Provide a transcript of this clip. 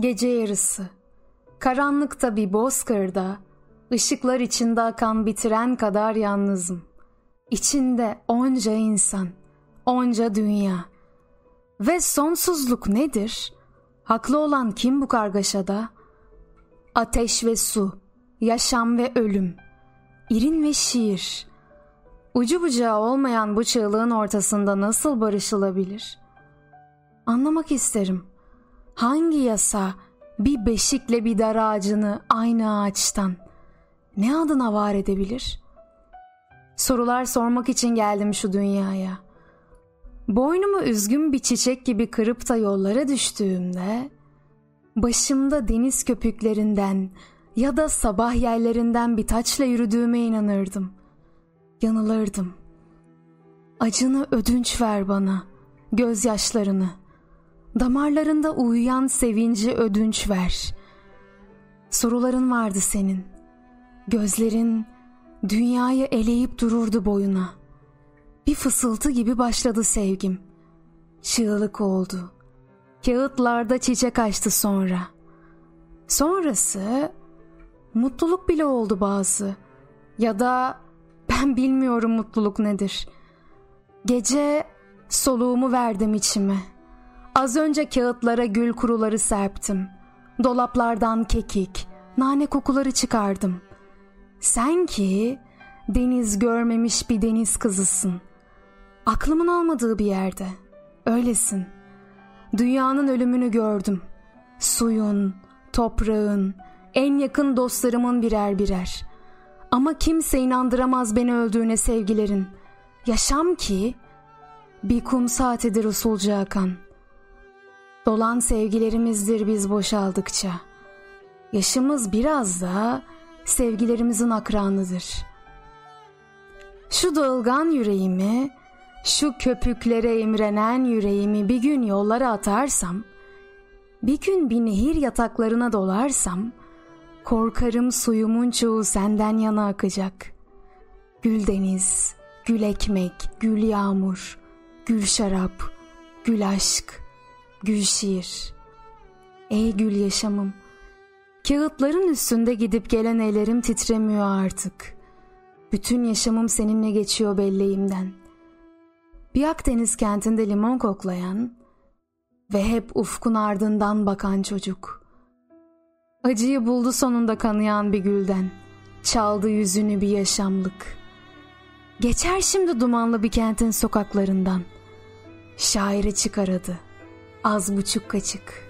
Gece yarısı. Karanlıkta bir bozkırda, ışıklar içinde akan bir tren kadar yalnızım. İçinde onca insan, onca dünya. Ve sonsuzluk nedir? Haklı olan kim bu kargaşada? Ateş ve su, yaşam ve ölüm, irin ve şiir. Ucu bucağı olmayan bu çığlığın ortasında nasıl barışılabilir? Anlamak isterim. Hangi yasa bir beşikle bir dar ağacını aynı ağaçtan ne adına var edebilir? Sorular sormak için geldim şu dünyaya. Boynumu üzgün bir çiçek gibi kırıp da yollara düştüğümde başımda deniz köpüklerinden ya da sabah yerlerinden bir taçla yürüdüğüme inanırdım. Yanılırdım. Acını ödünç ver bana, gözyaşlarını. Damarlarında uyuyan sevinci ödünç ver. Soruların vardı senin. Gözlerin dünyayı eleyip dururdu boyuna. Bir fısıltı gibi başladı sevgim. Çığlık oldu. Kağıtlarda çiçek açtı sonra. Sonrası mutluluk bile oldu bazı. Ya da ben bilmiyorum mutluluk nedir. Gece soluğumu verdim içime. Az önce kağıtlara gül kuruları serptim. Dolaplardan kekik, nane kokuları çıkardım. Sen ki deniz görmemiş bir deniz kızısın. Aklımın almadığı bir yerde. Öylesin. Dünyanın ölümünü gördüm. Suyun, toprağın, en yakın dostlarımın birer birer. Ama kimse inandıramaz beni öldüğüne sevgilerin. Yaşam ki bir kum saatidir usulca akan. Dolan sevgilerimizdir biz boşaldıkça. Yaşımız biraz da sevgilerimizin akranıdır. Şu dağılgan yüreğimi, şu köpüklere imrenen yüreğimi bir gün yollara atarsam, bir gün bir nehir yataklarına dolarsam, korkarım suyumun çoğu senden yana akacak. Gül deniz, gül ekmek, gül yağmur, gül şarap, gül aşk, gül şiir. Ey gül yaşamım, kağıtların üstünde gidip gelen ellerim titremiyor artık. Bütün yaşamım seninle geçiyor belleğimden. Bir Akdeniz kentinde limon koklayan ve hep ufkun ardından bakan çocuk. Acıyı buldu sonunda kanayan bir gülden. Çaldı yüzünü bir yaşamlık. Geçer şimdi dumanlı bir kentin sokaklarından. Şairi çıkaradı. Az buçuk kaçık.''